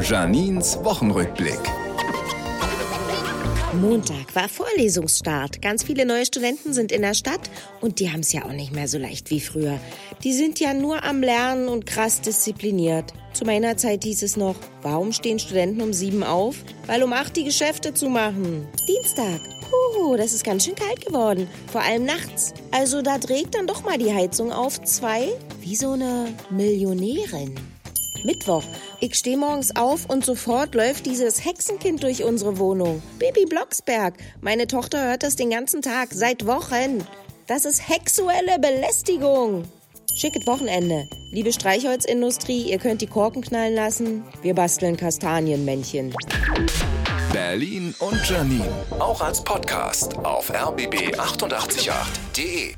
Janins Wochenrückblick. Montag war Vorlesungsstart. Ganz viele neue Studenten sind in der Stadt und die haben es ja auch nicht mehr so leicht wie früher. Die sind ja nur am Lernen und krass diszipliniert. Zu meiner Zeit hieß es noch, warum stehen Studenten um sieben auf? Weil um acht die Geschäfte zu machen. Dienstag. Puh, das ist ganz schön kalt geworden. Vor allem nachts. Also da dreht dann doch mal die Heizung auf zwei. Wie so eine Millionärin. Mittwoch. Ich stehe morgens auf und sofort läuft dieses Hexenkind durch unsere Wohnung. Baby Blocksberg. Meine Tochter hört das den ganzen Tag, seit Wochen. Das ist sexuelle Belästigung. Schicket Wochenende. Liebe Streichholzindustrie, ihr könnt die Korken knallen lassen. Wir basteln Kastanienmännchen. Berlin und Janine. Auch als Podcast auf rbb888.de.